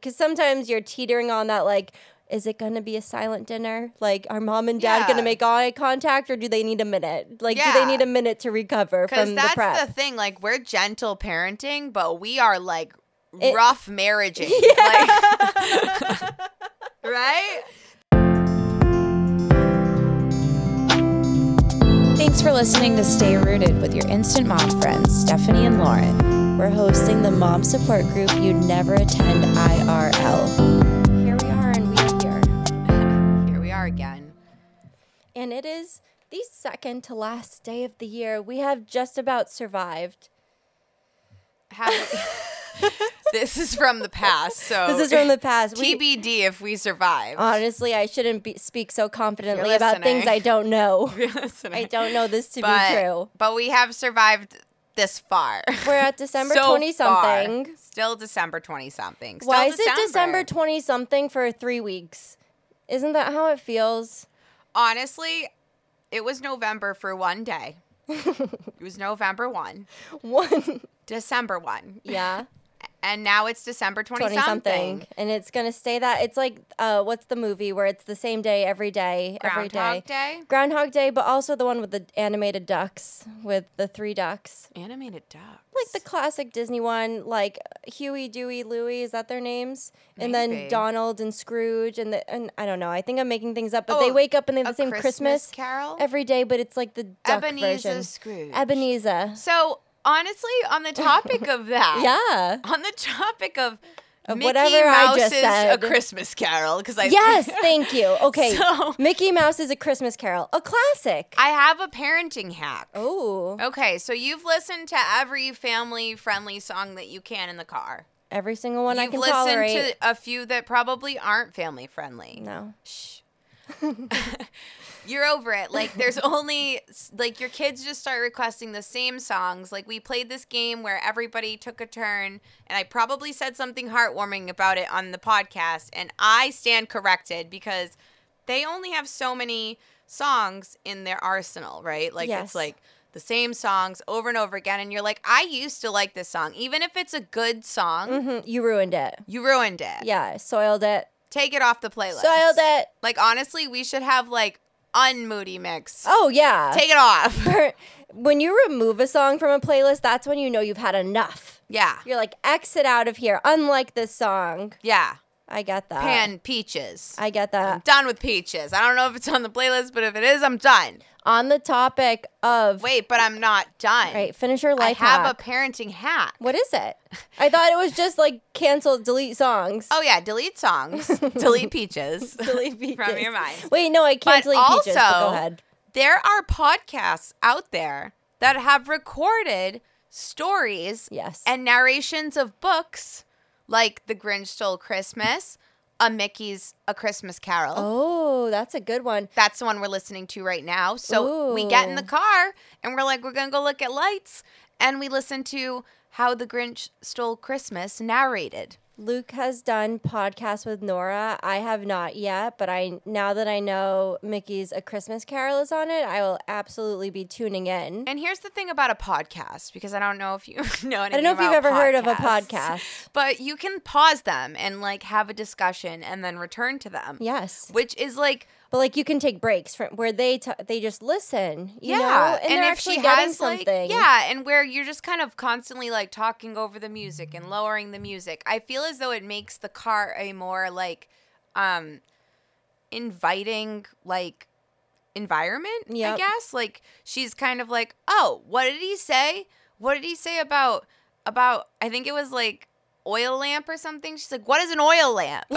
Because sometimes you're teetering on that, like, is it going to be a silent dinner? Like, are mom and dad going to make eye contact or do they need a minute? Like, do they need a minute to recover Because from the that's prep? the thing. Like, we're gentle parenting, but we are like It- rough marriaging. Like, right? Thanks for listening to Stay Rooted with your instant mom friends, Stephani and Lauren. We're hosting the mom support group you'd never attend IRL. Here we are, and we are here. Here we are again. And it is the second to last day of the year. We have just about survived. Have this is from the past, so This is from the past. We, TBD if we survive. honestly, I shouldn't be, speak so confidently about things. I don't know. I don't know this to but, be true. But we have survived this far. We're at December So 20 something. far. Still December 20 something. Why is it December 20 something for three weeks? Isn't that how it feels? Honestly, it was November for one day. it was November 1, One. December 1. Yeah. And now it's December 20, 20 something. And it's going to stay that. It's like, uh, what's the movie where it's the same day every day, every Groundhog day? Day. Groundhog Day, but also the one with the animated ducks, with the three ducks. Animated ducks. Like the classic Disney one, like Huey, Dewey, Louie, is that their names? And then Donald and Scrooge, and the, and I don't know. I think I'm making things up, but they Oh, wake up and they have the same Christmas, Christmas, Carol. every day, but it's like the duck Ebenezer version. Scrooge. Ebenezer. So honestly, on the topic of that, Yeah. on the topic of, Of Mickey whatever I Mouse's just said. A Christmas Carol, because I Yes, thank you. Okay. So- Mickey Mouse is a Christmas Carol, a classic. I have a parenting hack. oh, Okay, so you've listened to every family friendly song that you can in the car. every single one I You've can listened tolerate. to a few that probably aren't family friendly. no. Shh. You're over it. Like there's only like your kids just start requesting the same songs. Like we played this game where everybody took a turn and I probably said something heartwarming about it on the podcast and I stand corrected because they only have so many songs in their arsenal, right? Like Yes. it's like the same songs over and over again and you're like I used to like this song even if it's a good song. Mhm, You ruined it. You ruined it. Yeah, soiled it. Take it off the playlist. Soiled it. Like honestly, we should have like unmoody mix. Oh yeah. Take it off. when you remove a song from a playlist, that's when you know you've had enough. yeah. You're like, exit out of here. Unlike this song. Yeah. I get that. Pan peaches. I get I'm that. done with peaches. I don't know if it's on the playlist, but if it is, I'm done. On the topic of Wait, but I'm not done. right, finish your I life have hack. a parenting hack. what is it? I thought it was just like cancel, delete songs. Oh yeah, delete songs. delete peaches. delete peaches. from your mind. Wait, no, I can't But delete peaches. But also- go ahead. There are podcasts out there that have recorded stories Yes. and narrations of books like The Grinch Stole Christmas, A Mickey's A Christmas Carol. oh, that's a good one. That's the one we're listening to right now. So we get in the car and we're like, we're going to go look at lights. And we listen to How the Grinch Stole Christmas narrated. Luke has done podcasts with Nora. I have not yet, but I now that I know Mickey's A Christmas Carol is on it, I will absolutely be tuning in. And here's the thing about a podcast, because I don't know if you know anything I don't know if you've ever heard of a podcast. But you can pause them and like have a discussion and then return to them. Yes, Which is like but like you can take breaks from where they t- they just listen. You yeah, know, and, they're if actually she getting has like something. yeah, and where you're just kind of constantly like talking over the music and lowering the music. I feel as though it makes the car a more like um inviting like environment. I guess like she's kind of like, oh, what did he say? What did he say about about? I think it was like oil lamp or something. She's like, what is an oil lamp?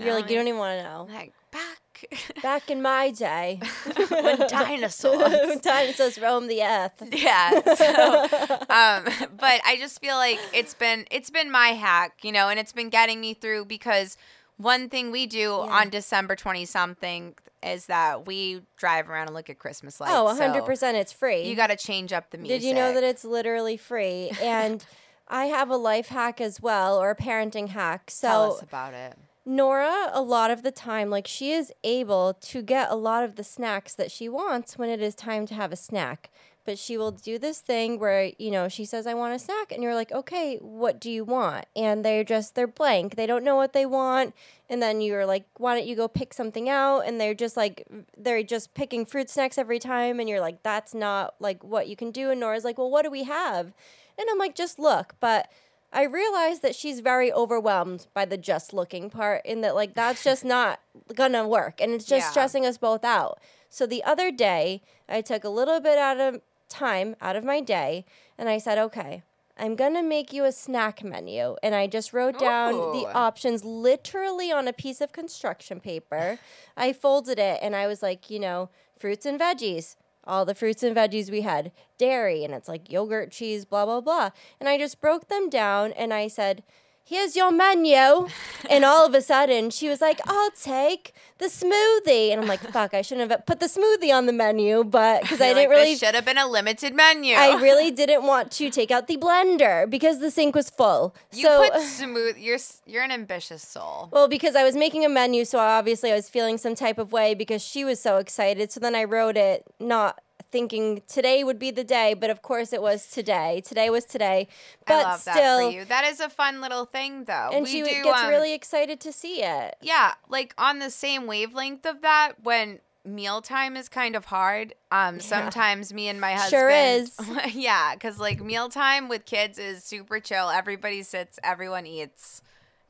You're like you don't even want to know. like back Back in my day, when dinosaurs. when dinosaurs roamed the earth. yeah so, um but i just feel like it's been it's been my hack you know and it's been getting me through because one thing we do on december 20 something is that we drive around and look at christmas lights Oh, so 100% it's free. you got to change up the music Did you know that it's literally free? And I have a life hack as well, or a parenting hack. So tell us about it Nora, a lot of the time, like she is able to get a lot of the snacks that she wants when it is time to have a snack. but she will do this thing where, you know, she says, I want a snack. And you're like, okay, what do you want? And they're just, they're blank. They don't know what they want. And then you're like, why don't you go pick something out? And they're just like, they're just picking fruit snacks every time. And you're like, that's not like what you can do. And Nora's like, well, what do we have? And I'm like, just look. But I realize that she's very overwhelmed by the just looking part, in that, like, that's just not gonna work. And it's just Yeah. stressing us both out. So the other day, I took a little bit out of time out of my day and I said, okay, I'm gonna make you a snack menu. And I just wrote down the options literally on a piece of construction paper. I folded it and I was like, you know, fruits and veggies. All the fruits and veggies we had, dairy, and it's like yogurt, cheese, blah, blah, blah. And I just broke them down and I said, Here's your menu. And all of a sudden, she was like, I'll take the smoothie. And I'm like, fuck, I shouldn't have put the smoothie on the menu, but because I didn't like, really should have been a limited menu. I really didn't want to take out the blender because the sink was full. You so put smooth. You're you're an ambitious soul. well, because I was making a menu, so obviously I was feeling some type of way because she was so excited. So then I wrote it not thinking today would be the day, but of course it was today. Today was today. But I love still that for you. That is a fun little thing, though. and we she do, gets um, really excited to see it. yeah, like on the same wavelength of that when mealtime is kind of hard. Um, sometimes me and my husband, Sure is. yeah, because like mealtime with kids is super chill. Everybody sits, everyone eats,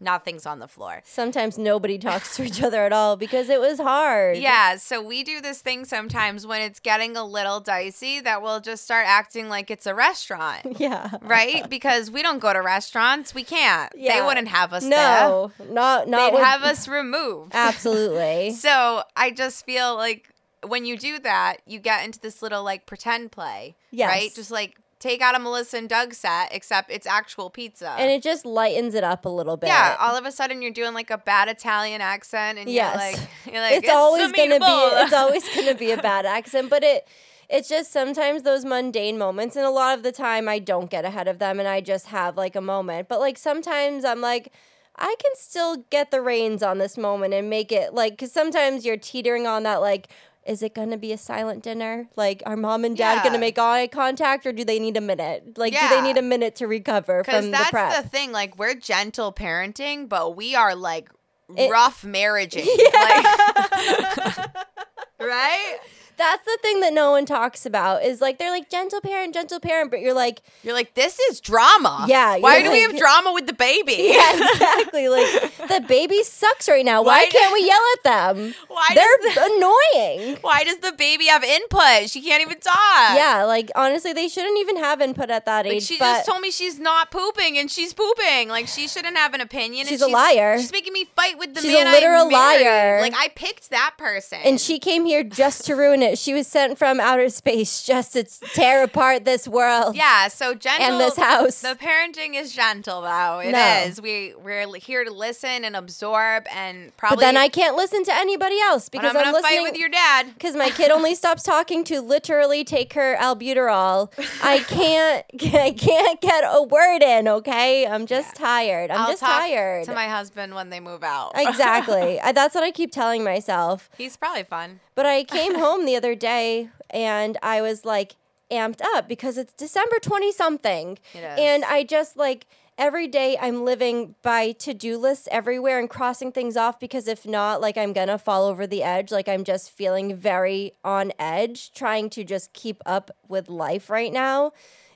nothing's on the floor. Sometimes nobody talks to each other at all because it was hard. Yeah, so we do this thing sometimes when it's getting a little dicey that we'll just start acting like it's a restaurant. Yeah. Right? Because we don't go to restaurants. We can't. Yeah. They wouldn't have us there. No, not not They'd with- have us removed. Absolutely. So I just feel like when you do that, you get into this little like pretend play. Yes. Right? Just like take out a Melissa and Doug set, except it's actual pizza. and it just lightens it up a little bit. yeah, all of a sudden you're doing like a bad Italian accent, and Yes. you're like, you're like, it's, always a gonna be it's always gonna be a bad accent but it it's just sometimes those mundane moments and a lot of the time i don't get ahead of them and i just have like a moment but like sometimes i'm like i can still get the reins on this moment and make it like because sometimes you're teetering on that like is it gonna be a silent dinner? Like, are mom and dad Yeah. gonna make eye contact, or do they need a minute? Like, do they need a minute to recover from the prep? that's the thing. Like, we're gentle parenting, but we are like It- rough marriaging. Like, right? That's the thing that no one talks about. Is like they're like gentle parent, gentle parent, but you're like, You're like, this is drama. Yeah, Why do we have drama with the baby? yeah, exactly. Like the baby sucks right now. Why, Why can't we yell at them? Why They're annoying. Why does the baby have input? She can't even talk. Yeah, like honestly, they shouldn't even have input at that Like age. she just told me she's not pooping and she's pooping. Like she shouldn't have an opinion. She's a liar. She's making me fight with the She's a man literal I married. liar. Like I picked that person. and she came here just to ruin She was sent from outer space just to tear apart this world. Yeah, so gentle And this house. The parenting is gentle though. It is. No. We we're here to listen and absorb and probably. But then I can't listen to anybody else because I'm I'm, listening with your dad. because my kid only stops talking to literally take her albuterol. I can't I can't get a word in, okay? I'm just tired. I'm I'll just talk tired. to my husband when they move out. exactly. I, that's what I keep telling myself. He's probably fun. But I came home the other day and I was like amped up because it's December 20 something. And I just like every day I'm living by to-do lists everywhere and crossing things off because if not like I'm going to fall over the edge like I'm just feeling very on edge trying to just keep up with life right now.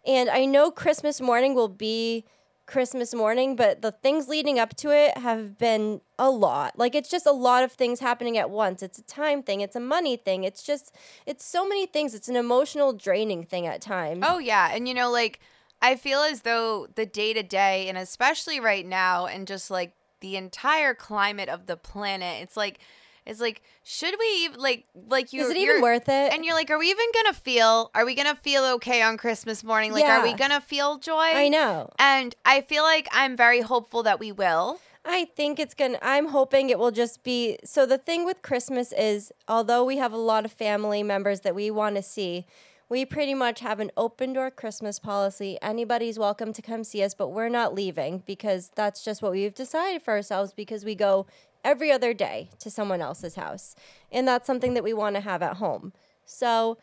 And I know Christmas morning will be Christmas morning, but the things leading up to it have been a lot. Like it's just a lot of things happening at once. It's a time thing, it's a money thing. It's just it's so many things. It's an emotional draining thing at times. Oh yeah, and you know like I feel as though the day to day and especially right now and just like the entire climate of the planet, it's like it's like should we even like like you Is it even worth it? And you're like, are we even gonna feel? Are we gonna feel okay on Christmas morning? Like, are we gonna feel joy? I know. And I feel like I'm very hopeful that we will. I think it's gonna. I'm hoping it will just be. So the thing with Christmas is, although we have a lot of family members that we want to see, we pretty much have an open door Christmas policy. Anybody's welcome to come see us, but we're not leaving because that's just what we've decided for ourselves. Because we go every other day to someone else's house, and that's something that we want to have at home. So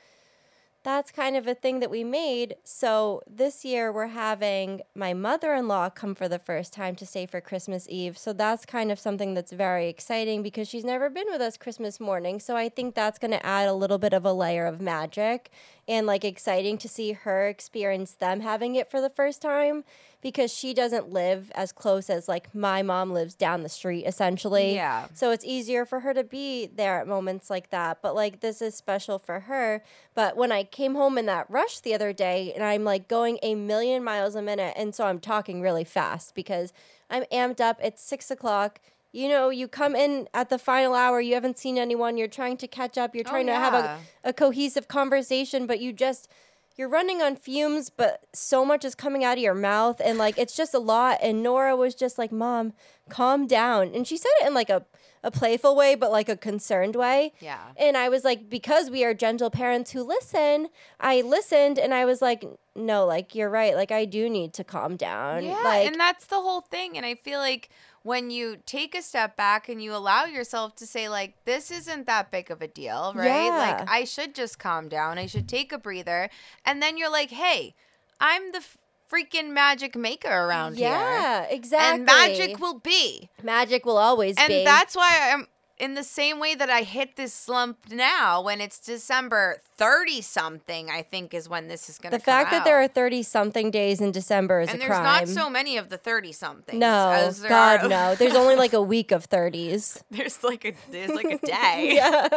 that's kind of a thing that we made. So this year we're having my mother in law come for the first time to stay for Christmas Eve. So that's kind of something that's very exciting because she's never been with us Christmas morning. So I think that's going to add a little bit of a layer of magic and like exciting to see her experience them having it for the first time because she doesn't live as close as like my mom lives down the street essentially. Yeah. So it's easier for her to be there at moments like that. But like this is special for her. But when I came home in that rush the other day and I'm like going a million miles a minute, and so I'm talking really fast because I'm amped up. It's six o'clock. You know, you come in at the final hour, you haven't seen anyone, you're trying to catch up, you're Oh, trying to have a, a cohesive conversation, but you just you're running on fumes, but so much is coming out of your mouth, and like it's just a lot. And Nora was just like, "Mom, calm down," and she said it in like a a playful way, but like a concerned way. Yeah. And I was like, because we are gentle parents who listen, I listened, and I was like, no, like you're right. Like I do need to calm down. Yeah, like and that's the whole thing. And I feel like when you take a step back and you allow yourself to say like this isn't that big of a deal, right? Yeah. Like I should just calm down. I should take a breather. And then you're like, "Hey, I'm the f- freaking magic maker around here." yeah, exactly. And magic will be. magic will always And be. And that's why I'm in the same way that I hit this slump now when it's December 30 something, I think is when this is going to the fact that there are 30 something days in December is and a there's not so many of the 30 somethings. no, as there God, are- no. There's only like a week of 30s. There's like a there's like a day, yeah,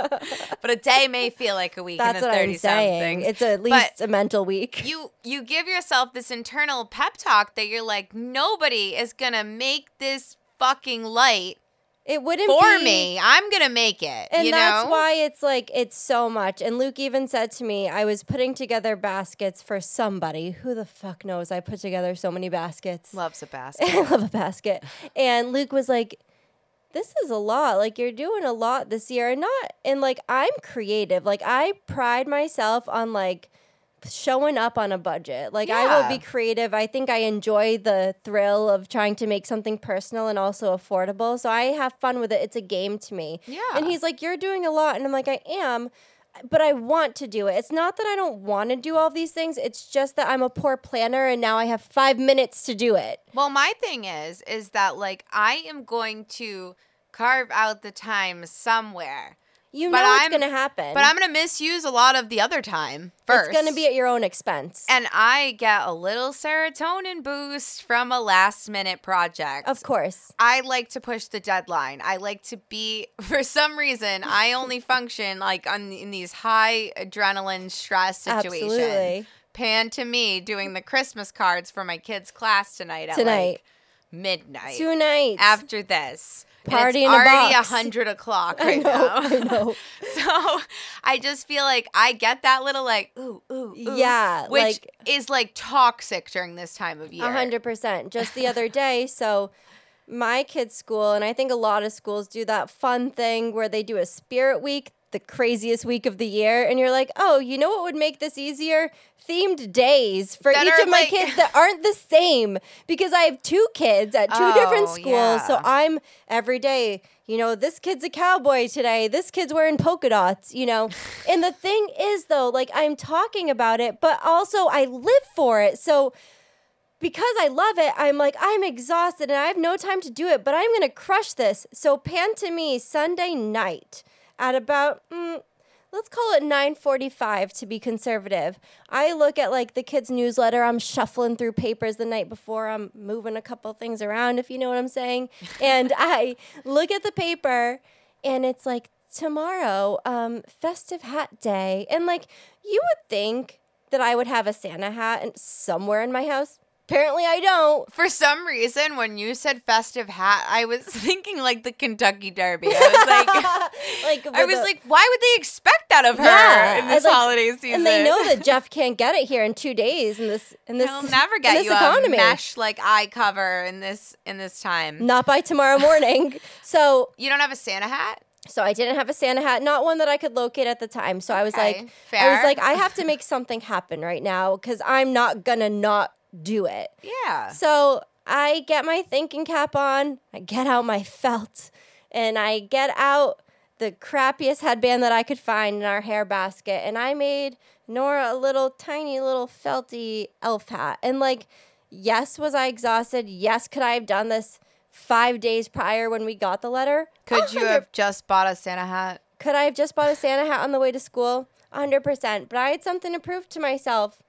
but a day may feel like a week. that's what 30 I'm saying. It's at least a mental week. you you give yourself this internal pep talk that you're like nobody is gonna make this fucking light It wouldn't for be, me. I'm gonna make it. And that's know? why it's like it's so much. And Luke even said to me, I was putting together baskets for somebody. Who the fuck knows? I put together so many baskets. loves a basket. I love a basket. And Luke was like, This is a lot. Like you're doing a lot this year. And not and like I'm creative. Like I pride myself on like showing up on a budget. Like I will be creative. I think I enjoy the thrill of trying to make something personal and also affordable. So I have fun with it. It's a game to me. Yeah. And he's like, You're doing a lot. And I'm like, I am. But I want to do it. It's not that I don't want to do all these things. It's just that I'm a poor planner and now I have five minutes to do it. Well, my thing is, is that like I am going to carve out the time somewhere, You But know it's I'm- going to happen. but I'm gonna misuse a lot of the other time first. It's going to be at your own expense. and I get a little serotonin boost from a last minute project. of course. I like to push the deadline. I like to be for some reason I only function like on in these high adrenaline stress situations. Absolutely. Pan to me doing the Christmas cards for my kids' class tonight at Tonight. like midnight. Tonight. after this. And Party it's in a already box. hundred o'clock I right know, now. I know. so I just feel like I get that little like ooh ooh, ooh Yeah, which like- is like toxic during this time of year. A hundred percent. Just the other day, so my kids' school, and I think a lot of schools do that fun thing where they do a spirit week, the craziest week of the year, and you're like, oh, you know what would make this easier? Themed days for That each of my like- kids that aren't the same because I have two kids at two oh, different Oh, schools. So. I'm every day, you know, this kid's a cowboy today. This kid's wearing polka dots, you know. and the thing is, though, like I'm talking about it, but also I live for it. So because I love it, I'm like, I'm exhausted and I have no time to do it, but I'm going to crush this. So pan to me Sunday night at about, mm, let's call it 9.45 to be conservative. I look at like the kids' newsletter. I'm shuffling through papers the night before. I'm moving a couple things around, if you know what I'm saying. and I look at the paper and it's like, tomorrow, um, festive hat day. And like, you would think that I would have a Santa hat somewhere in my house. Apparently, I don't. For some reason, when you said festive hat, I was thinking like the Kentucky Derby. I was like, like I was a- like, why would they expect that of her Yeah, in this like- holiday season? and they know that Jeff can't get it here in two days in this in this He'll never get this you economy. a mesh like eye cover in this in this time. Not by tomorrow morning. so You don't have a Santa hat? so I didn't have a Santa hat, not one that I could locate at the time. So I was Okay, like, I was like, I have to make something happen right now because I'm not gonna not do it. Yeah. So I get my thinking cap on, I get out my felt, and I get out the crappiest headband that I could find in our hair basket, and I made Nora a little tiny little felty elf hat. And like, yes, was I exhausted? Yes, could I have done this five days prior when we got the letter? Could you have just bought a Santa hat? Could I have just bought a Santa hat on the way to school? 100%. But I had something to prove to myself,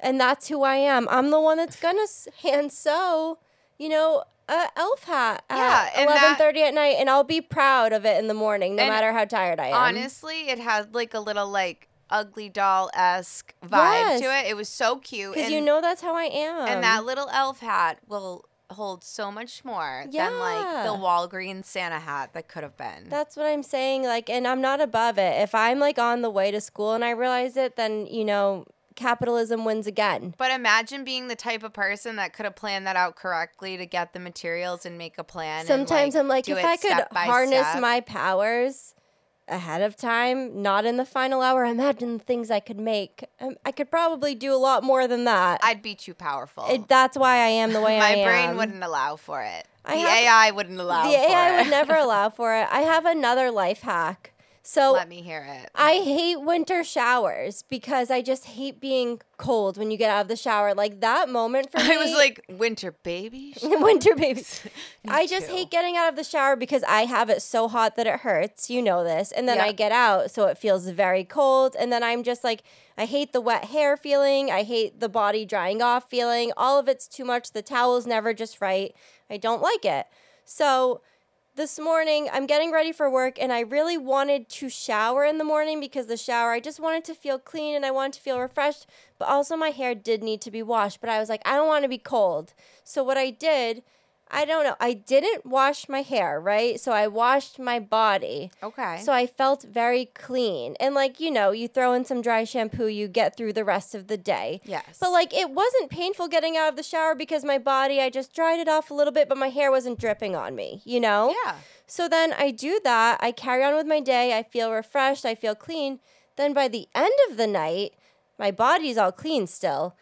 and that's who I am. I'm the one that's gonna hand sew, you know, a elf hat Yeah, at that- 11:30 at night, and I'll be proud of it in the morning, no matter how tired I am. Honestly, it had like a little like ugly doll esque vibe to it. It was so cute. because you know that's how I am. and that little elf hat will hold so much more than like the Yeah. Walgreens Santa hat that could have been. That's what I'm saying. Like, and I'm not above it. If I'm like on the way to school and I realize it, then you know, capitalism wins again. But imagine being the type of person that could have planned that out correctly to get the materials and make a plan. and, Sometimes I'm like, if I could harness step. my powers ahead of time, not in the final hour, imagine the things I could make. Um, I could probably do a lot more than that. I'd be too powerful. It, that's why I am the way I am. My brain wouldn't allow for it. I the have- AI wouldn't allow it. The AI it. would never allow for it. I have another life hack. So Let me hear it. I hate winter showers because I just hate being cold when you get out of the shower. Like that moment for me. I was like, winter baby. winter babies. I just too. hate getting out of the shower because I have it so hot that it hurts. You know this. And then I get out, so it feels very cold. And then I'm just like, I hate the wet hair feeling. I hate the body drying off feeling. All of it's too much. The towel's never just right. I don't like it. So this morning I'm getting ready for work and I really wanted to shower in the morning because the shower I just wanted to feel clean and I wanted to feel refreshed, but also my hair did need to be washed, but I was like I don't want to be cold. So what I did, I don't know, I didn't wash my hair, right? So I washed my body. Okay. So I felt very clean. And like, you know, you throw in some dry shampoo, you get through the rest of the day. yes. But like it wasn't painful getting out of the shower because my body, I just dried it off a little bit, but my hair wasn't dripping on me, you know? yeah. So then I do that. I carry on with my day. I feel refreshed. I feel clean. Then by the end of the night, my body's all clean still.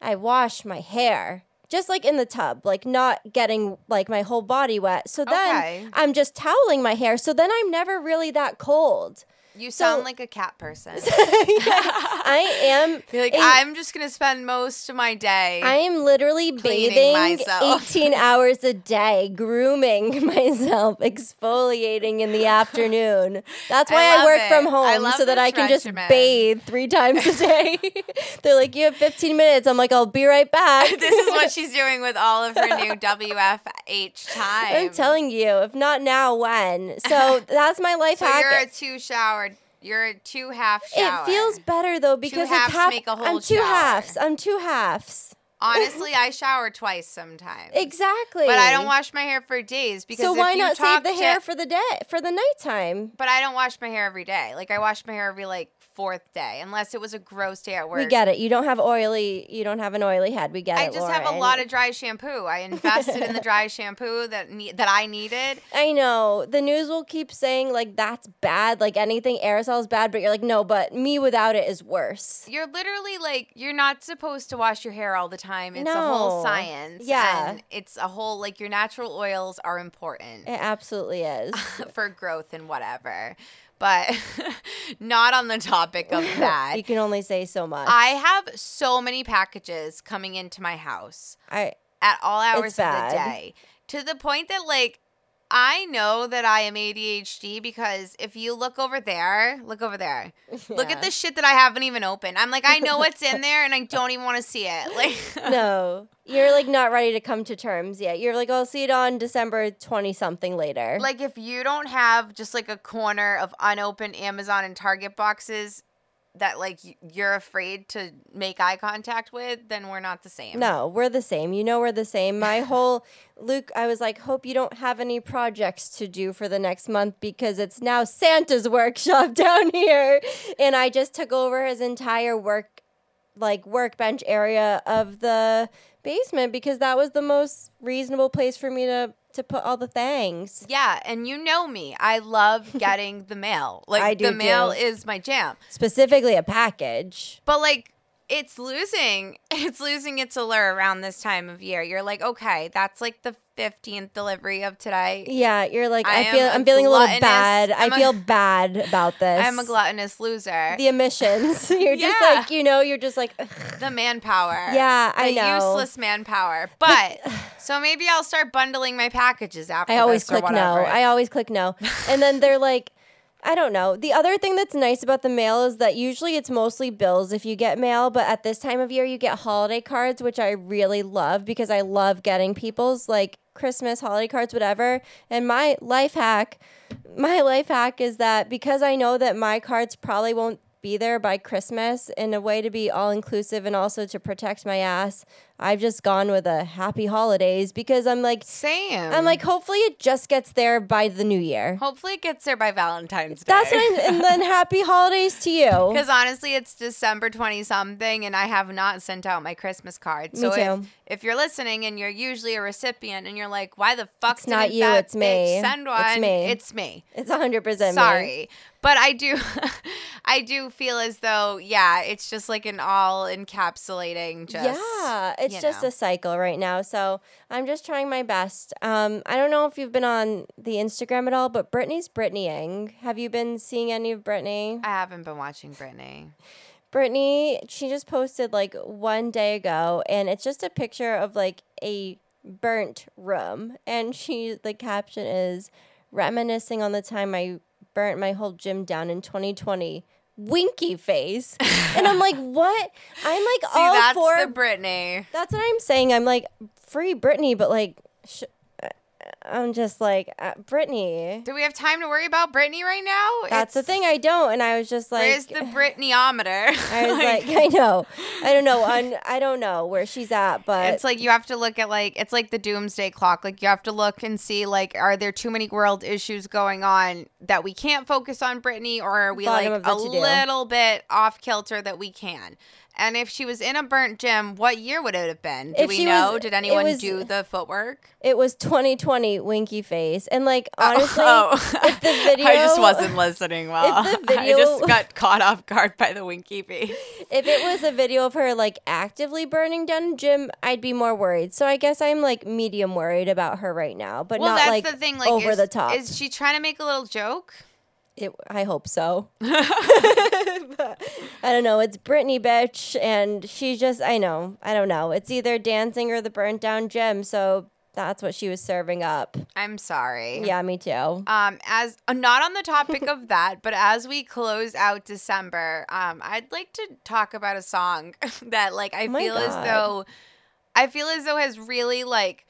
I wash my hair. Just like in the tub, like not getting like my whole body wet. So then Okay. I'm just toweling my hair. So then I'm never really that cold. You So- sound like a cat person. I am You're like, a- I'm just gonna spend most of my day. I am literally bathing myself. 18 hours a day, grooming myself, exfoliating in the afternoon. That's why I I, work it. from home so that I can just bathe three times a day. They're like, you have 15 minutes. I'm like, I'll be right back. this is what she's doing with all of her new WFH time. I'm telling you, if not now, when? So that's my life So hack. you're a two shower. You're a two half shower. it feels better though because halves it's half. make a whole I'm two shower. halves. I'm two halves. Honestly, I shower twice sometimes. Exactly. But I don't wash my hair for days because So why not save the to- hair for the day for the nighttime? But I don't wash my hair every day. Like I wash my hair every like fourth day, unless it was a gross day at work. We get it. You don't have oily. You don't have an oily head. We get I it. I just have a lot of dry shampoo. I invested in the dry shampoo that ne- that I needed. I know the news will keep saying like that's bad, like anything aerosol is bad, but you're like no, but me without it is worse. You're literally like you're not supposed to wash your hair all the time. It's a whole science. Yeah. And it's a whole like your natural oils are important It absolutely is. for growth and whatever. But not on the topic of that. you can only say so much. I have so many packages coming into my house I at all hours of bad. the day to the point that like I know that I am ADHD because if you look over there, look over there. Look at the shit that I haven't even opened. I'm like, I know what's in there and I don't even want to see it. Like no, you're like not ready to come to terms yet. You're like, I'll see it on December twenty something later. like if you don't have just like a corner of unopened Amazon and Target boxes that like you're afraid to make eye contact with, then we're not the same. No, we're the same. You know, we're the same. My whole Luke, I was like, hope you don't have any projects to do for the next month because it's now Santa's workshop down here. And I just took over his entire work, like workbench area of the basement because that was the most reasonable place for me to to put all the things. Yeah, and you know me. I love getting the mail. Like I do the mail too. is my jam. Specifically a package. But like it's losing it's losing its allure around this time of year. You're like, okay, that's like the 15th delivery of today. Yeah, you're like I I, feel a I'm feeling a little bad. I'm I a- feel bad about this. I'm a gluttonous loser. the emissions. you're just like, you know, you're just like ugh. The manpower. Yeah, I the know. useless manpower. But so maybe I'll start bundling my packages after I always click no. I always click no. And then they're like, I don't know. The other thing that's nice about the mail is that usually it's mostly bills if you get mail, but at this time of year you get holiday cards, which I really love because I love getting people's like Christmas holiday cards, whatever. And my life hack, my life hack is that because I know that my cards probably won't be there by Christmas in a way to be all inclusive and also to protect my ass, I've just gone with a happy holidays because I'm like Sam. I'm like, hopefully it just gets there by the new year. hopefully it gets there by Valentine's Day. That's what I'm, and then happy holidays to you. Because honestly, it's December 20 something, and I have not sent out my Christmas card. Me So too. If, if you're listening and you're usually a recipient and you're like, why the fuck It's not you, that it's me. Send Send It's me. It's me. It's 100% me. Sorry. But I do I do feel as though, yeah, it's just like an all encapsulating just yeah, it's just know. a cycle right now. So I'm just trying my best. Um, I don't know if you've been on the Instagram at all, but Britney's Britneying. Have you been seeing any of Britney? I haven't been watching Britney. Britney, she just posted like one day ago, and it's just a picture of like a burnt room. And she, the caption is reminiscing on the time I burnt my whole gym down in 2020. Winky face. and I'm like, what? I'm like See, all that's for. the Britney. that's what I'm saying. I'm like, free Britney, but like, sh- I'm just like, uh, Britney. Do we have time to worry about Britney right now? That's the thing I don't. And I was just like, Where's the Britneyometer? I was like, I know, I don't know, on, I don't know where she's at, but It's like you have to look at like it's like the doomsday clock. Like you have to look and see like are there too many world issues going on that we can't focus on Britney or are we Bottom like a little bit off kilter that we can? And if she was in a burnt gym, what year would it have been? Do If we know? was- Did anyone was- do the footwork? it was 2020 winky face, and like oh. honestly, oh, if the video, I just wasn't listening well. the I just got caught off guard by the winky face. if it was a video of her like actively burning down a gym, I'd be more worried. So I guess I'm like medium worried about her right now, but Well, not that's like the thing. Like, over is, the top. Is she trying to make a little joke? It, I hope so. I don't know. It's Britney, bitch, and she just, I know, I don't know. It's either dancing or the burnt down gym. So that's what she was serving up. I'm sorry. Yeah, me too. Um, as uh, not on the topic of that, but as we close out December, um, I'd like to talk about a song that, like, I Oh feel as though, I feel as though has really like,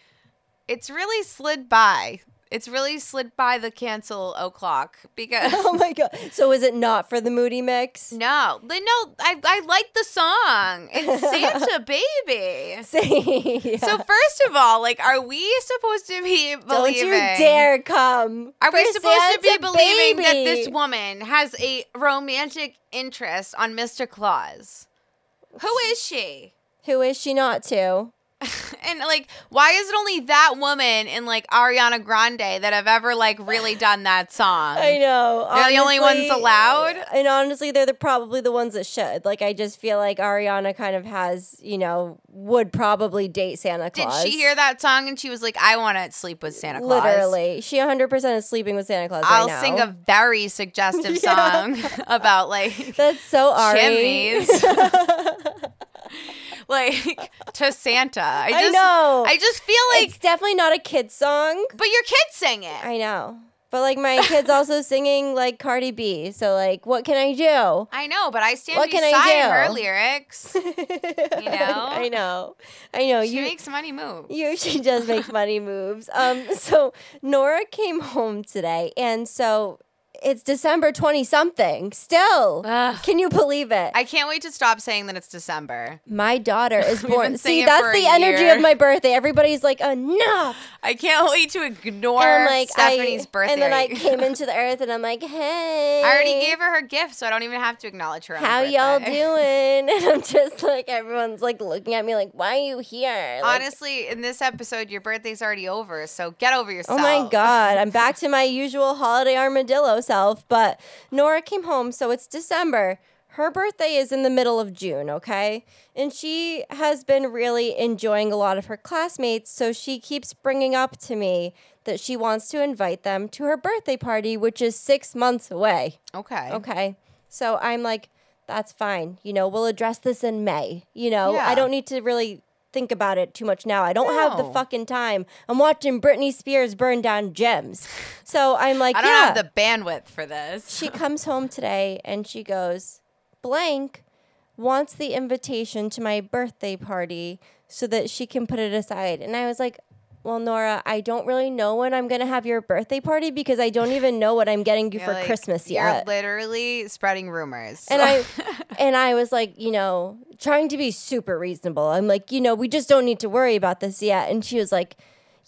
it's really slid by. It's really slid by the cancel o'clock because oh my god. So is it not for the moody mix? no, no, I I like the song. It's Santa baby. Say, So first of all, like, are we supposed to be believing? don't you dare come. Are we supposed to be Santa believing that this woman has a romantic interest on Mr. Claus? Who is she? Who is she not to? And like, why is it only that woman and like Ariana Grande that have ever like really done that song? I know. They're the only ones allowed? And honestly, they're the, probably the ones that should. Like, I just feel like Ariana kind of has, you know, would probably date Santa claus Did she hear that song and she was like, I want to sleep with Santa Claus? Literally. She 100% is sleeping with Santa Claus I'll right now. sing a very suggestive Yeah. song about like That's so Ari. chimneys. like to Santa. I I just know. I just feel like it's definitely not a kid song. but your kids sing it. I know. But like my kid's also singing like Cardi B. So like what can I do? I know, but I stand What can I beside do? her lyrics. you know? I know. I know. She you makes money moves. You she does make money moves. Um, so Nora came home today, and so it's December twenty something. Still, Ugh. can you believe it? I can't wait to stop saying that it's December. my daughter is born. See, that's the energy year. of my birthday. Everybody's like, enough. I can't wait to ignore And like, Stephani's I, birthday. and then I came into the earth, and I'm like, hey. I already gave her her gift, so I don't even have to acknowledge her. own How y'all doing? And I'm just like, everyone's like looking at me like, why are you here? Like, Honestly, in this episode, your birthday's already over, so get over yourself. Oh my god, I'm back to my usual holiday armadillo self. But Nora came home, so it's December. her birthday is in the middle of June, okay? And she has been really enjoying a lot of her classmates, so she keeps bringing up to me that she wants to invite them to her birthday party, which is six months away. Okay. Okay. So I'm like, that's fine. You know, we'll address this in May. You know, Yeah. I don't need to really think about it too much now. I don't have the fucking time. I'm watching Britney Spears burn down gems. So I'm like, I don't yeah. have the bandwidth for this. she comes home today and she goes, blank wants the invitation to my birthday party so that she can put it aside. And I was like, well, Nora, I don't really know when I'm going to have your birthday party because I don't even know what I'm getting you You're for like- Christmas You're yet. literally spreading rumors. And I and I was like, you know, trying to be super reasonable. I'm like, you know, we just don't need to worry about this yet. And she was like,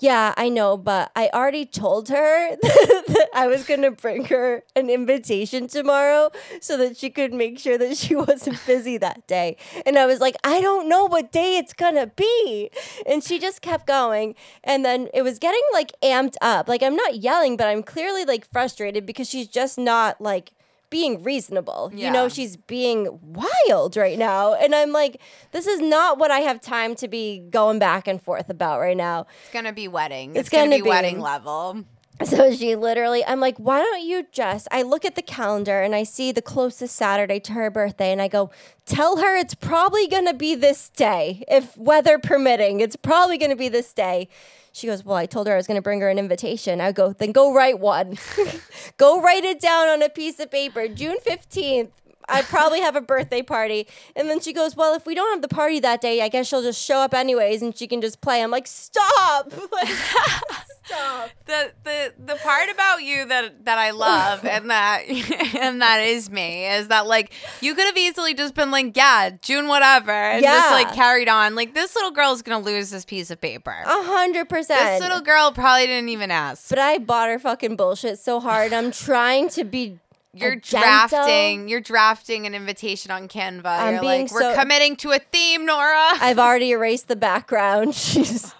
yeah, I know, but I already told her that I was going to bring her an invitation tomorrow so that she could make sure that she wasn't busy that day. And I was like, I don't know what day it's going to be. And she just kept going. And then it was getting like amped up. Like, I'm not yelling, but I'm clearly like frustrated because she's just not like being reasonable. You know, she's being wild right now. And I'm like, this is not what I have time to be going back and forth about right now. it's gonna be wedding. It's It's, gonna, gonna be, be. wedding level. So she literally, I'm like, why don't you just? I look at the calendar and I see the closest Saturday to her birthday, and I go, tell her it's probably gonna be this day, if weather permitting. It's probably gonna be this day. She goes, Well, I told her I was gonna bring her an invitation. I go, Then go write one. go write it down on a piece of paper. June 15th. I probably have a birthday party. And then she goes, Well, if we don't have the party that day, I guess she'll just show up anyways and she can just play. I'm like, Stop. Like, stop. The the the part about you that that I love and that and that is me is that like you could have easily just been like yeah June whatever and just like carried on like this little girl's gonna lose this piece of paper. A hundred percent. This little girl probably didn't even ask. But I bought her fucking bullshit so hard. I'm trying to be. You're drafting. You're drafting an invitation on Canva. I'm you're being like, we're so- committing to a theme, Nora. I've already erased the background. She's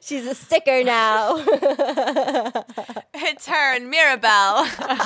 she's a sticker now. it's her and Mirabel.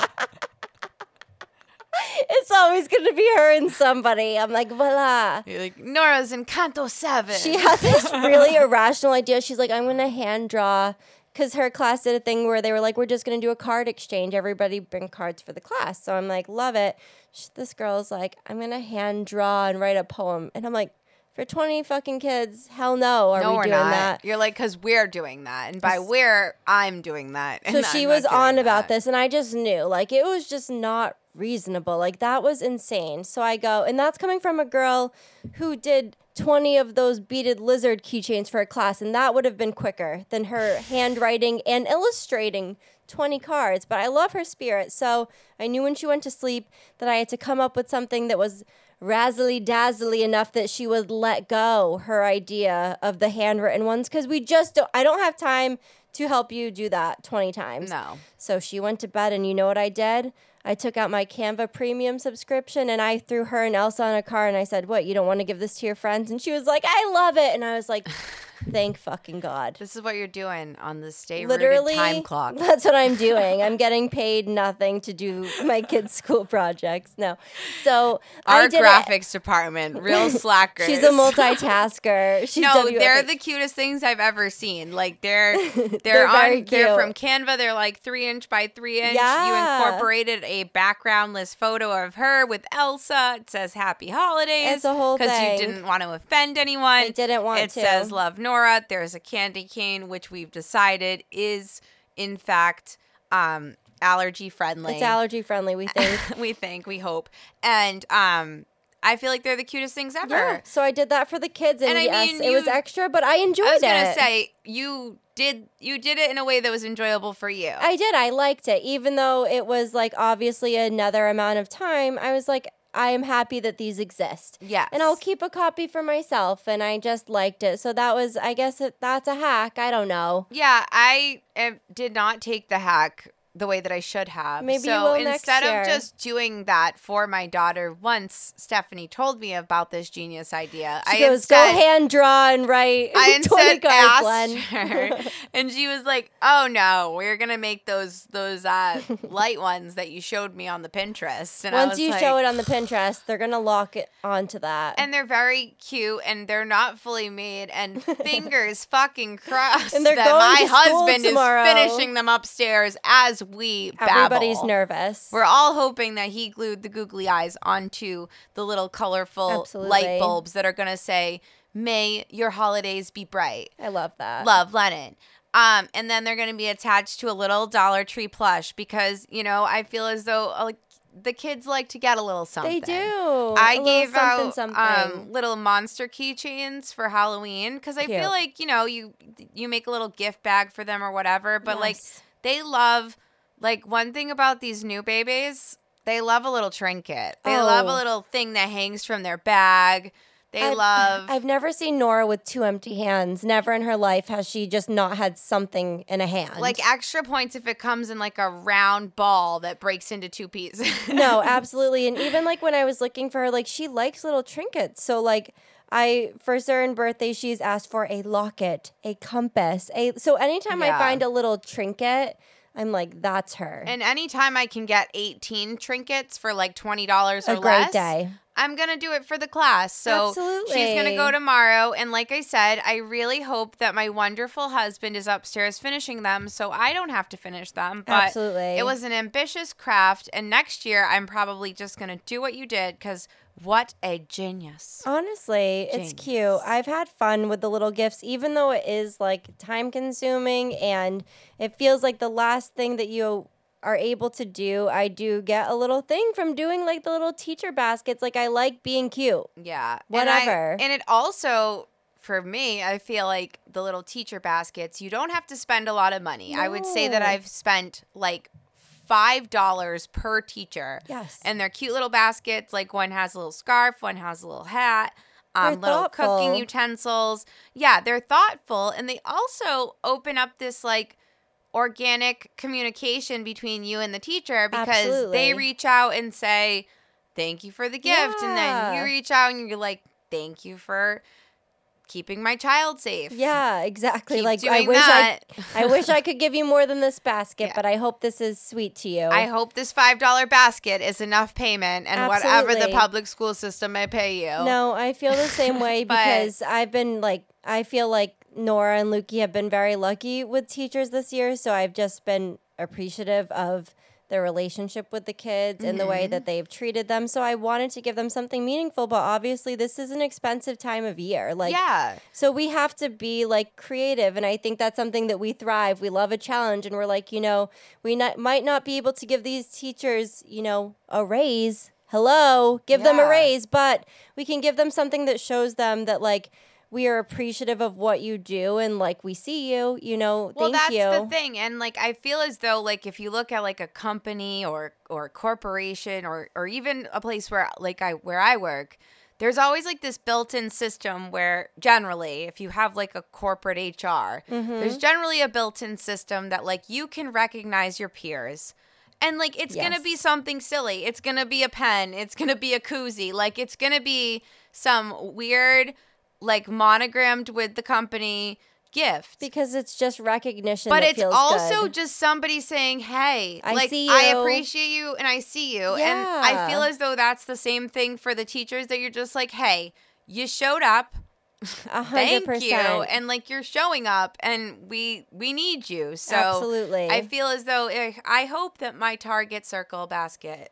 it's always gonna be her and somebody. I'm like, voila. You're like Nora's in Canto Seven. She had this really irrational idea. She's like, I'm gonna hand draw because her class did a thing where they were like, we're just gonna do a card exchange. Everybody bring cards for the class. So I'm like, love it. Sh this girl's like, I'm gonna hand draw and write a poem, and I'm like, for 20 fucking kids, hell no, are no, we we're doing not. that? You're like, because we're doing that, and by we're, I'm doing that. So she I'm was on about that. this, and I just knew, like, it was just not reasonable. Like, that was insane. So I go, and that's coming from a girl who did 20 of those beaded lizard keychains for a class, and that would have been quicker than her handwriting and illustrating 20 cards. But I love her spirit. So I knew when she went to sleep that I had to come up with something that was razzly dazzly enough that she would let go her idea of the handwritten ones because we just don't, I don't have time to help you do that 20 times. No. So she went to bed, and you know what I did? I took out my Canva premium subscription and I threw her and Elsa in a car and I said, What, you don't want to give this to your friends? And she was like, I love it. And I was like, Thank fucking God. This is what you're doing on the stay Literally, time clock. that's what I'm doing. I'm getting paid nothing to do my kids' school projects. No. So Our did it. graphics department, real slackers. She's a multitasker. She's no, WFH. they're the cutest things I've ever seen. Like they're they're, They're on they're from Canva. They're like three inch by three inch. You incorporated a backgroundless photo of her with Elsa. It says Happy Holidays. It's a whole because you didn't want to offend anyone. I didn't want it to. says Love There's a candy cane, which we've decided is in fact um, allergy friendly. It's allergy friendly, we think. we think, we hope, and um, I feel like they're the cutest things ever. Yeah. So I did that for the kids, and, And I yes, mean, it was extra, but I enjoyed it. I was gonna say you did you did it in a way that was enjoyable for you. I did. I liked it, even though it was like obviously another amount of time. I was like, I am happy that these exist. Yeah, And I'll keep a copy for myself, and I just liked it. So that was, I guess, it, that's a hack. I don't know. yeah, I um, did not take the hack the way that I should have. Maybe you so instead of just doing that for my daughter, once Stephani told me about this genius idea, She I goes, instead go hand draw and write I 20 instead asked her, and she was like, "Oh no, we're gonna make those those uh, light ones that you showed me on the Pinterest." And I Once you like, show it on the Pinterest, they're gonna lock it onto that. and they're very cute, and they're not fully made, and fingers fucking crossed And they're that going my husband tomorrow. is finishing them upstairs as we Everybody's babble. nervous. We're all hoping that he glued the googly eyes onto the little colorful Absolutely. light bulbs that are gonna say, "May your holidays be bright." I love that. Love Lennon. Um, and then they're going to be attached to a little Dollar Tree plush because you know I feel as though uh, like the kids like to get a little something. They do. I A gave something, out something. Um, little monster keychains for Halloween because I Cute. feel like you know you you make a little gift bag for them or whatever, but like they love like one thing about these new babies, they love a little trinket. They love a Oh. little thing that hangs from their bag. They I've- love I've never seen Nora with two empty hands. Never in her life has she just not had something in a hand. like extra points if it comes in like a round ball that breaks into two pieces. no, absolutely. And even like when I was looking for her, like she likes little trinkets. So like I for certain birthday she's asked for a locket, a compass, a so anytime Yeah. I find a little trinket, I'm like, that's her. and anytime I can get 18 trinkets for like $20 or a great less, day. I'm going to do it for the class. So she's going to go tomorrow. And like I said, I really hope that my wonderful husband is upstairs finishing them so I don't have to finish them. But Absolutely. it was an ambitious craft. And next year, I'm probably just going to do what you did because what a genius. Honestly, it's cute. I've had fun with the little gifts, even though it is like time consuming and it feels like the last thing that you are able to do. I do get a little thing from doing like the little teacher baskets. Like, I like being cute. Yeah. Whatever. And, I, and it also, for me, I feel like the little teacher baskets, you don't have to spend a lot of money. I would say that I've spent like $5 per teacher. Yes. And they're cute little baskets. Like one has a little scarf, one has a little hat. Um, little cooking utensils. Yeah, they're thoughtful. And they also open up this like organic communication between you and the teacher because Absolutely. they reach out and say, Thank you for the gift. And then you reach out and you're like, Thank you for keeping my child safe. Yeah, exactly. Keep like I wish that. I I wish I could give you more than this basket, Yeah. but I hope this is sweet to you. I hope this five dollar basket is enough payment and whatever the public school system may pay you. No, I feel the same way because I've been like I feel like Nora and Lukey have been very lucky with teachers this year, so I've just been appreciative of their relationship with the kids and the Mm-hmm. way that they've treated them. So I wanted to give them something meaningful, but obviously this is an expensive time of year. Like yeah. so we have to be like creative, and I think that's something that we thrive. We love a challenge, and we're like, you know, we not, might not be able to give these teachers, you know, a raise. Hello, give them a raise, but we can give them something that shows them that like we are appreciative of what you do, and like we see you. You know, Well, that's you. the thing, and like I feel as though like if you look at like a company or or a corporation or or even a place where like I where I work, there's always like this built-in system where generally if you have like a corporate HR, Mm-hmm. there's generally a built-in system that like you can recognize your peers. And like it's gonna be something silly. It's gonna be a pen. It's gonna be a koozie. Like it's gonna be some weird, like monogrammed with the company gift because it's just recognition. but it's also good. just somebody saying, "Hey, I like see I appreciate you and I see you." And I feel as though that's the same thing for the teachers that you're just like, "Hey, you showed up. Thank you." And like you're showing up and we we need you. So Absolutely. I feel as though eh, I hope that my Target Circle basket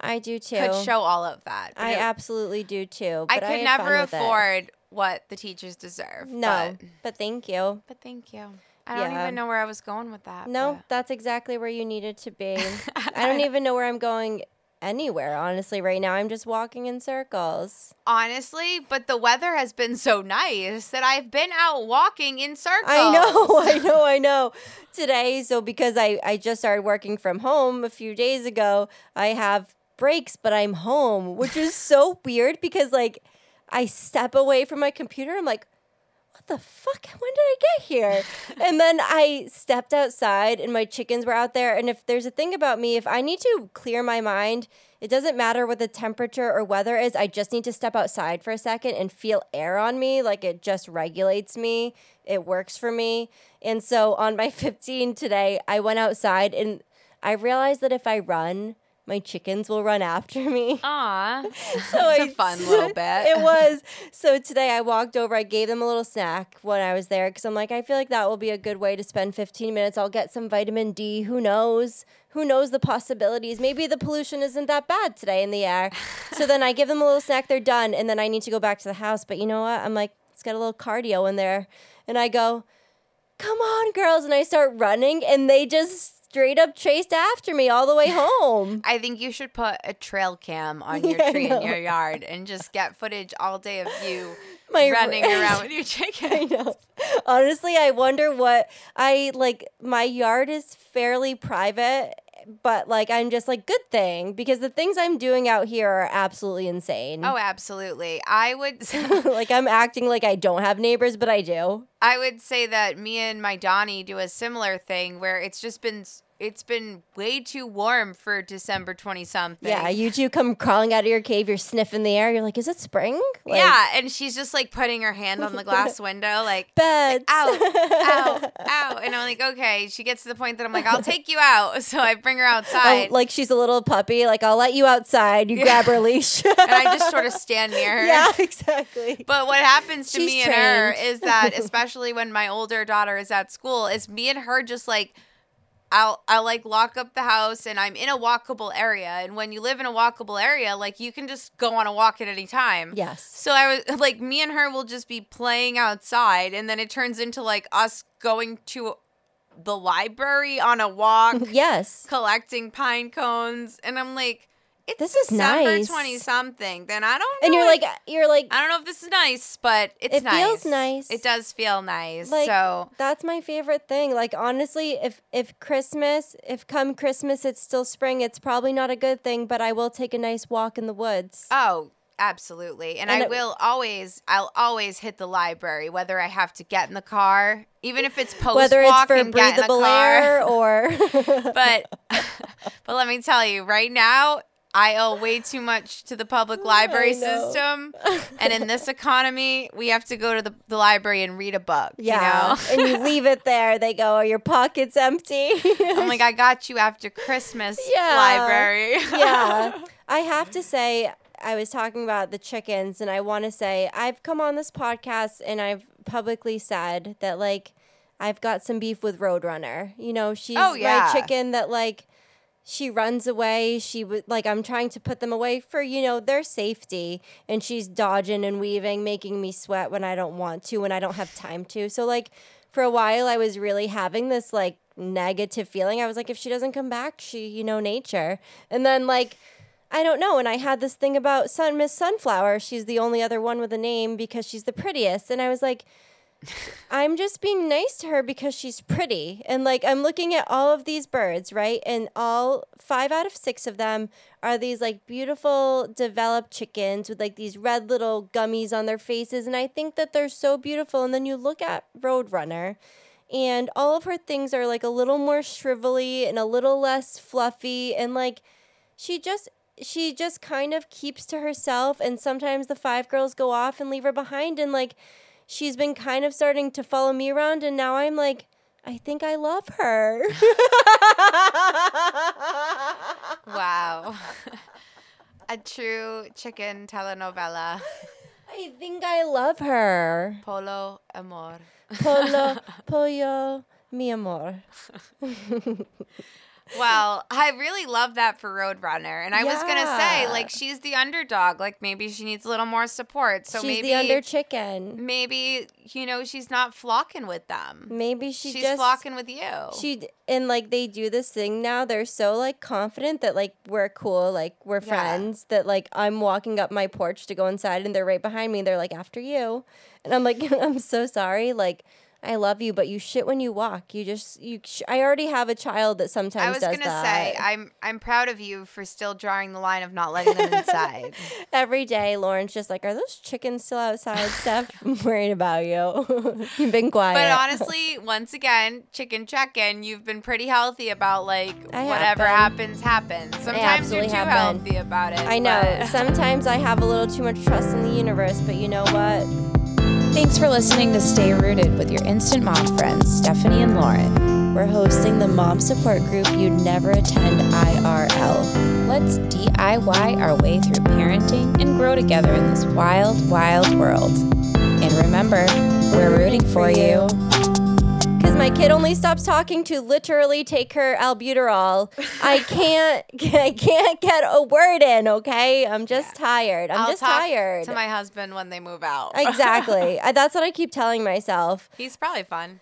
I do too. could show all of that. I it- absolutely do too. I could had never afford what the teachers deserve. No, But, but thank you. but thank you. I don't Yeah. even know where I was going with that. No, but- that's exactly where you needed to be. I don't even know where I'm going anywhere, honestly, right now. I'm just walking in circles. honestly, but the weather has been so nice that I've been out walking in circles. I know, I know, I know. Today, so because I, I just started working from home a few days ago, I have breaks, but I'm home, which is so weird because, like, I step away from my computer. I'm like, what the fuck? When did I get here? and then I stepped outside and my chickens were out there. And if there's a thing about me, if I need to clear my mind, it doesn't matter what the temperature or weather is. I just need to step outside for a second and feel air on me. Like it just regulates me. It works for me. And so on my 15 today, I went outside and I realized that if I run, my chickens will run after me. Aw. So It's a fun little bit. It was. So today I walked over, I gave them a little snack when I was there because I'm like, I feel like that will be a good way to spend 15 minutes. I'll get some vitamin D. Who knows? Who knows the possibilities? Maybe the pollution isn't that bad today in the air. so then I give them a little snack, they're done, and then I need to go back to the house. But you know what? I'm like, let's get a little cardio in there. And I go, come on, girls. And I start running, and they just straight up chased after me all the way home. I think you should put a trail cam on your Yeah, tree in your yard and just get footage all day of you My running r- around with your I chicken. know. Honestly, I wonder what I like. My yard is fairly private, but like I'm just like good thing because the things I'm doing out here are absolutely insane. Oh, absolutely. I would like I'm acting like I don't have neighbors, but I do. I would say that me and my Donnie do a similar thing where it's just been it's been way too warm for December 20 something. Yeah, you two come crawling out of your cave. You're sniffing the air. You're like, is it spring? Like, yeah, and she's just like putting her hand on the glass window like beds. out, out. ow. And I'm like, okay. She gets to the point that I'm like, I'll take you out. So I bring her Oh, outside. like she's a little puppy. Like I'll let you outside. You grab her leash. and I just sort of stand near her. yeah, exactly. But what happens to She's me and her is that, especially when my older daughter is at school, is me and her just like, I'll I like lock up the house and I'm in a walkable area. And when you live in a walkable area, like you can just go on a walk at any time. Yes. So I was like, me and her will just be playing outside, and then it turns into like us going to the library on a walk, Yes. collecting pine cones, and I'm like, it's This is December nice. twenty something. Then I don't. And you're if- like, uh, you're like, I don't know if this is nice, but it's It nice. feels nice. It does feel nice. like so that's my favorite thing. Like honestly, if if Christmas, if come Christmas it's still spring, it's probably not a good thing, but I will take a nice walk in the woods. oh, absolutely. And, And I it- will always I'll always hit the library, whether I have to get in the car, even if it's post Whether it's walk for and get in the breathable car. air or but but let me tell you, right now I owe way too much to the public library system. And in this economy, we have to go to the, the library and read a book. yeah, You know? and you leave it there. They go, "Are your pockets empty?" I'm like, I got you after Christmas Yeah. library. yeah. I have to say, I was talking about the chickens, and I want to say, I've come on this podcast and I've publicly said that, like, I've got some beef with Roadrunner. You know, she's Oh, yeah. my chicken that, like, she runs away. She would, like, I'm trying to put them away for, you know, their safety. And she's dodging and weaving, making me sweat when I don't want to, when I don't have time to. So, like, for a while, I was really having this, like, negative feeling. I was like, if she doesn't come back, she, you know, nature. And then, like, I don't know. And I had this thing about Sun Miss Sunflower. She's the only other one with a name because she's the prettiest. And I was like, I'm just being nice to her because she's pretty. And like I'm looking at all of these birds, right? And all five out of six of them are these like beautiful developed chickens with like these red little gummies on their faces. And I think that they're so beautiful. And then you look at Roadrunner and all of her things are like a little more shrivelly and a little less fluffy and like she just she just kind of keeps to herself and sometimes the five girls go off and leave her behind and like she's been kind of starting to follow me around and now I'm like I think I love her. Wow. A true chicken telenovela. I think I love her. Polo amor. Polo, pollo, mi amor. Well, I really love that for Roadrunner. And I was going to say, like, she's the underdog. Like, maybe she needs a little more support. So she's maybe, the under chicken. maybe, you know, she's not flocking with them. Maybe she she's just flocking with you. She and like they do this thing now. They're so like confident that like we're cool, like we're Yeah. friends. That like I'm walking up my porch to go inside, and they're right behind me. They're like after you, and I'm like I'm so sorry. Like I love you, but you shit when you walk. You just you. Sh- I already have a child that sometimes I was gonna that. say I'm I'm proud of you for still drawing the line of not letting them inside. Every day, Lauren's just like, "Are those chickens still outside, Steph? I'm worried about you. You've been quiet." But honestly, once again, chicken check-in. You've been pretty healthy about like I whatever been. happens, happens. Sometimes you're too have been. healthy about it. I know. Sometimes I have a little too much trust in the universe, but you know what? Thanks for listening to Stay Rooted with your instant mom friends, Stephani and Lauren. We're hosting the mom support group you'd never attend IRL. Let's DIY our way through parenting and grow together in this wild, wild world. And remember, we're rooting for you. My kid only stops talking to literally take her albuterol. I can't. I can't get a word in. Okay, I'm just tired. I'm I'll just talk tired. to my husband when they move out. exactly. I, that's what I keep telling myself. He's probably fun.